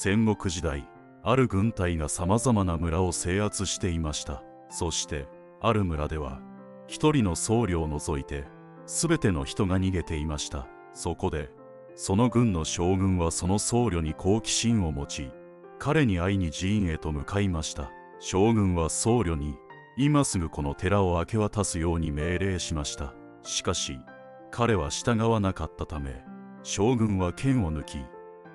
戦国時代ある軍隊がさまざまな村を制圧していました。そしてある村では一人の僧侶を除いて全ての人が逃げていました。そこでその軍の将軍はその僧侶に好奇心を持ち彼に会いに寺院へと向かいました。将軍は僧侶に今すぐこの寺を明け渡すように命令しました。しかし彼は従わなかったため将軍は剣を抜き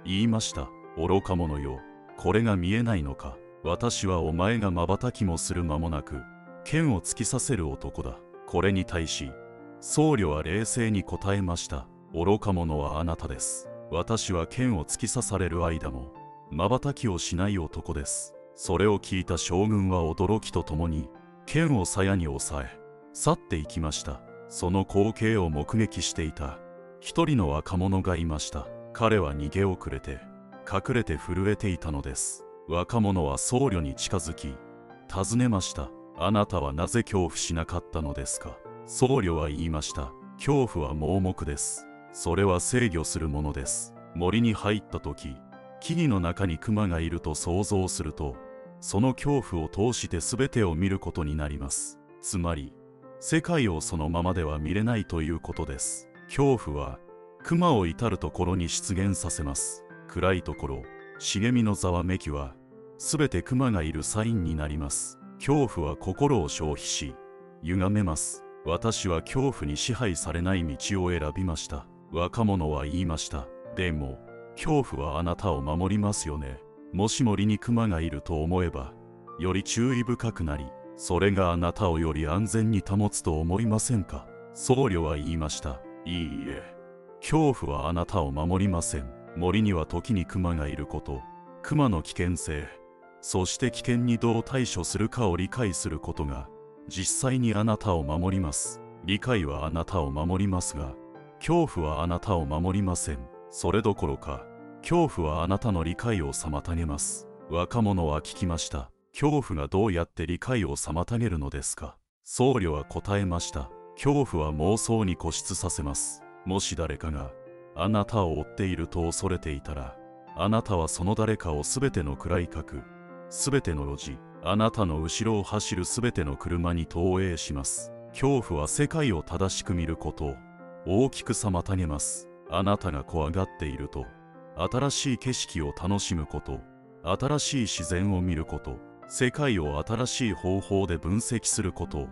言いました。愚か者よこれが見えないのか。私はお前が瞬きもする間もなく剣を突き刺せる男だ。これに対し僧侶は冷静に答えました。愚か者はあなたです。私は剣を突き刺される間も瞬きをしない男です。それを聞いた将軍は驚きとともに剣を鞘に押さえ去っていきました。その光景を目撃していた。一人の若者がいました。彼は逃げ遅れて隠れて震えていたのです。若者は僧侶に近づき尋ねました。あなたはなぜ恐怖しなかったのですか？僧侶は言いました。恐怖は盲目です。それは制御するものです。森に入った時木々の中に熊がいると想像するとその恐怖を通して全てを見ることになります。つまり世界をそのままでは見れないということです。恐怖は熊を至る所に出現させます。暗いところ茂みのざわめきは全て熊がいるサインになります。恐怖は心を消費し歪めます。私は恐怖に支配されない道を選びました。若者は言いました。でも恐怖はあなたを守りますよね。もし森に熊がいると思えばより注意深くなりそれがあなたをより安全に保つと思いませんか？僧侶は言いました。いいえ。恐怖はあなたを守りません。森には時に熊がいること。熊の危険性。そして危険にどう対処するかを理解することが実際にあなたを守ります。理解はあなたを守りますが恐怖はあなたを守りません。それどころか恐怖はあなたの理解を妨げます。若者は聞きました。恐怖がどうやって理解を妨げるのですか。僧侶は答えました。恐怖は妄想に固執させます。もし誰かがあなたを追っていると恐れていたらあなたはその誰かをすべての暗い角すべての路地あなたの後ろを走るすべての車に投影します。恐怖は世界を正しく見ることを大きく妨げます。あなたが怖がっていると新しい景色を楽しむこと新しい自然を見ること世界を新しい方法で分析することを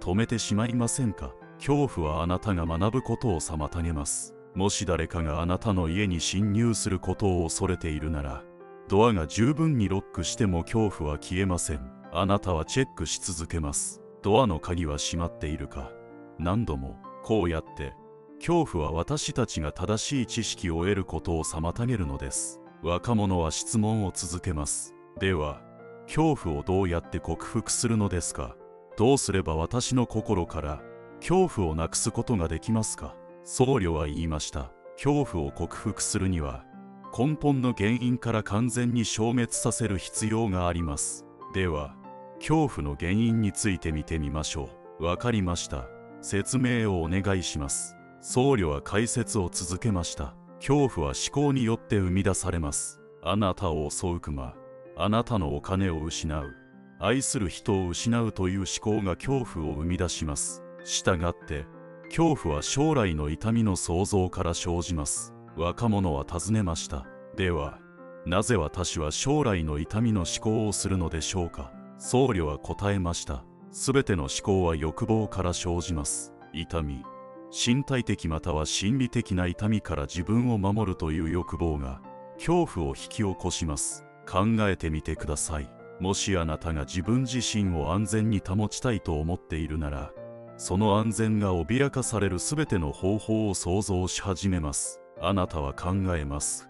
止めてしまいませんか？恐怖はあなたが学ぶことを妨げます。もし誰かがあなたの家に侵入することを恐れているならドアが十分にロックしても恐怖は消えません。あなたはチェックし続けます。ドアの鍵は閉まっているか。何度もこうやって。恐怖は私たちが正しい知識を得ることを妨げるのです。若者は質問を続けます。では恐怖をどうやって克服するのですか。どうすれば私の心から恐怖をなくすことができますか。僧侶は言いました。恐怖を克服するには根本の原因から完全に消滅させる必要があります。では恐怖の原因について見てみましょう。わかりました。説明をお願いします。僧侶は解説を続けました。恐怖は思考によって生み出されます。あなたを襲う熊。あなたのお金を失う。愛する人を失うという思考が恐怖を生み出します。したがって恐怖は将来の痛みの想像から生じます。若者は尋ねました。ではなぜ私は将来の痛みの思考をするのでしょうか？僧侶は答えました。すべての思考は欲望から生じます。痛み。身体的または心理的な痛みから自分を守るという欲望が恐怖を引き起こします。考えてみてください。もしあなたが自分自身を安全に保ちたいと思っているならその安全が脅かされる全ての方法を想像し始めます。あなたは考えます。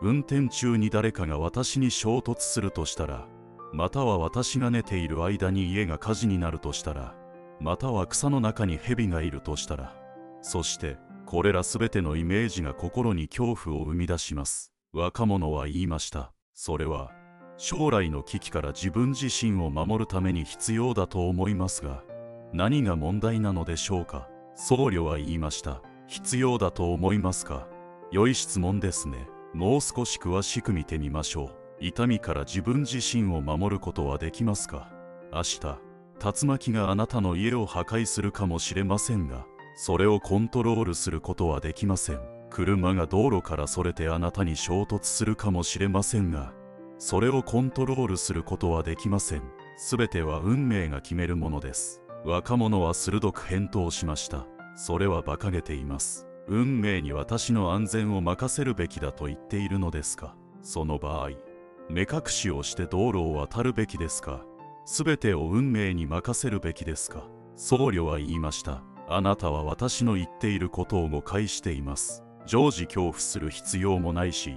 運転中に誰かが私に衝突するとしたらまたは私が寝ている間に家が火事になるとしたらまたは草の中に蛇がいるとしたらそしてこれらすべてのイメージが心に恐怖を生み出します。若者は言いました。それは将来の危機から自分自身を守るために必要だと思いますが何が問題なのでしょうか？僧侶は言いました。必要だと思いますか？良い質問ですね。もう少し詳しく見てみましょう。痛みから自分自身を守ることはできますか？明日。竜巻があなたの家を破壊するかもしれませんがそれをコントロールすることはできません。車が道路からそれてあなたに衝突するかもしれませんがそれをコントロールすることはできません。全ては運命が決めるものです。若者は鋭く返答しました。それは馬鹿げています。運命に私の安全を任せるべきだと言っているのですか。その場合目隠しをして道路を渡るべきですか。全てを運命に任せるべきですか。僧侶は言いました。あなたは私の言っていることを誤解しています。常時恐怖する必要もないし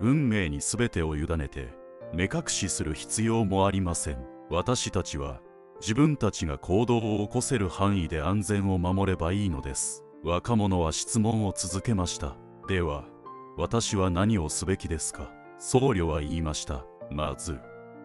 運命に全てを委ねて目隠しする必要もありません。私たちは自分たちが行動を起こせる範囲で安全を守ればいいのです。若者は質問を続けました。では私は何をすべきですか？僧侶は言いました。まず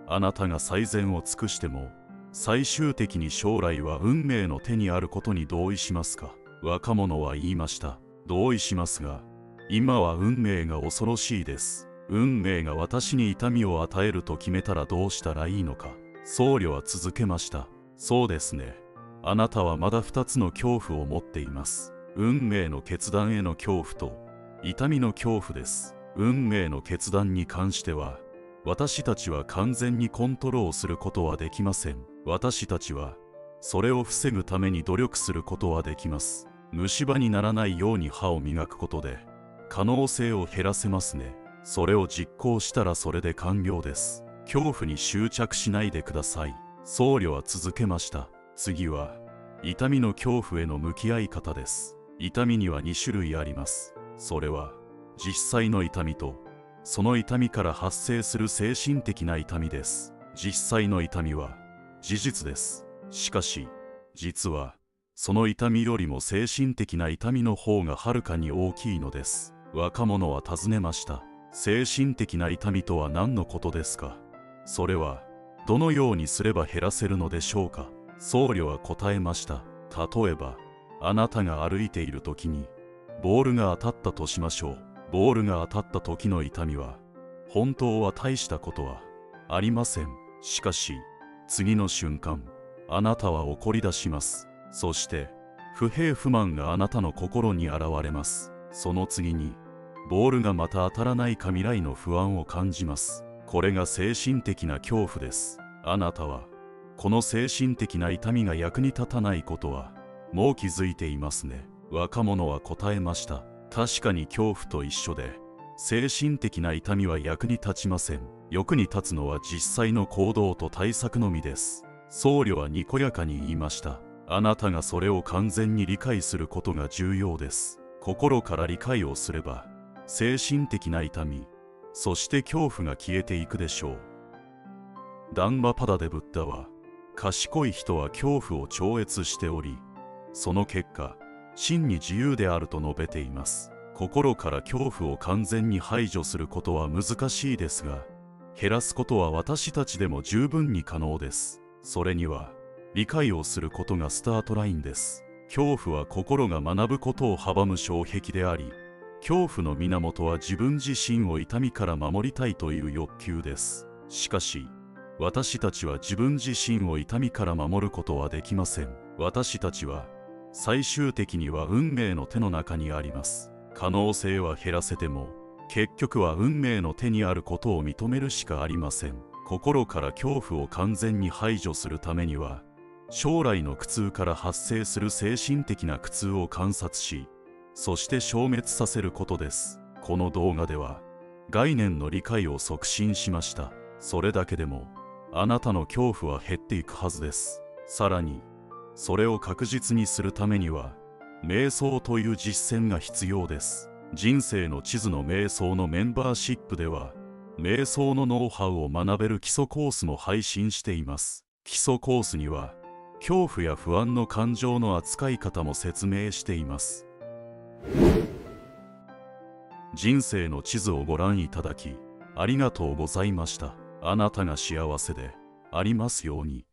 あなたが最善を尽くしても最終的に将来は運命の手にあることに同意しますか？若者は言いました。同意しますが今は運命が恐ろしいです。運命が私に痛みを与えると決めたらどうしたらいいのか？僧侶は続けました。そうですね。あなたはまだ2つの恐怖を持っています。運命の決断への恐怖と痛みの恐怖です。運命の決断に関しては私たちは完全にコントロールすることはできません。私たちはそれを防ぐために努力することはできます。虫歯にならないように歯を磨くことで可能性を減らせますね。それを実行したらそれで完了です。恐怖に執着しないでください。僧侶は続けました。次は痛みの恐怖への向き合い方です。痛みには2種類あります。それは実際の痛みとその痛みから発生する精神的な痛みです。実際の痛みは事実です。しかし実はその痛みよりも精神的な痛みの方がはるかに大きいのです。若者は尋ねました。精神的な痛みとは何のことですか？それはどのようにすれば減らせるのでしょうか？僧侶は答えました。例えばあなたが歩いている時にボールが当たったとしましょう。ボールが当たった時の痛みは本当は大したことはありません。しかし次の瞬間あなたは怒り出します。そして不平不満があなたの心に現れます。その次にボールがまた当たらないか未来の不安を感じます。これが精神的な恐怖です。あなたはこの精神的な痛みが役に立たないことはもう気づいていますね。若者は答えました。確かに恐怖と一緒で精神的な痛みは役に立ちません。欲に立つのは実際の行動と対策のみです。僧侶はにこやかに言いました。あなたがそれを完全に理解することが重要です。心から理解をすれば精神的な痛みそして恐怖が消えていくでしょう。ダンバパダデブッダは賢い人は恐怖を超越しておりその結果真に自由であると述べています。心から恐怖を完全に排除することは難しいですが減らすことは私たちでも十分に可能です。それには理解をすることがスタートラインです。恐怖は心が学ぶことを阻む障壁であり恐怖の源は自分自身を痛みから守りたいという欲求です。しかし私たちは自分自身を痛みから守ることはできません。私たちは最終的には運命の手の中にあります。可能性は減らせても結局は運命の手にあることを認めるしかありません。心から恐怖を完全に排除するためには将来の苦痛から発生する精神的な苦痛を観察しそして消滅させることです。この動画では概念の理解を促進しました。それだけでもあなたの恐怖は減っていくはずです。さらにそれを確実にするためには瞑想という実践が必要です。人生の地図の瞑想のメンバーシップでは瞑想のノウハウを学べる基礎コースも配信しています。基礎コースには恐怖や不安の感情の扱い方も説明しています。人生の地図をご覧いただきありがとうございました。あなたが幸せでありますように。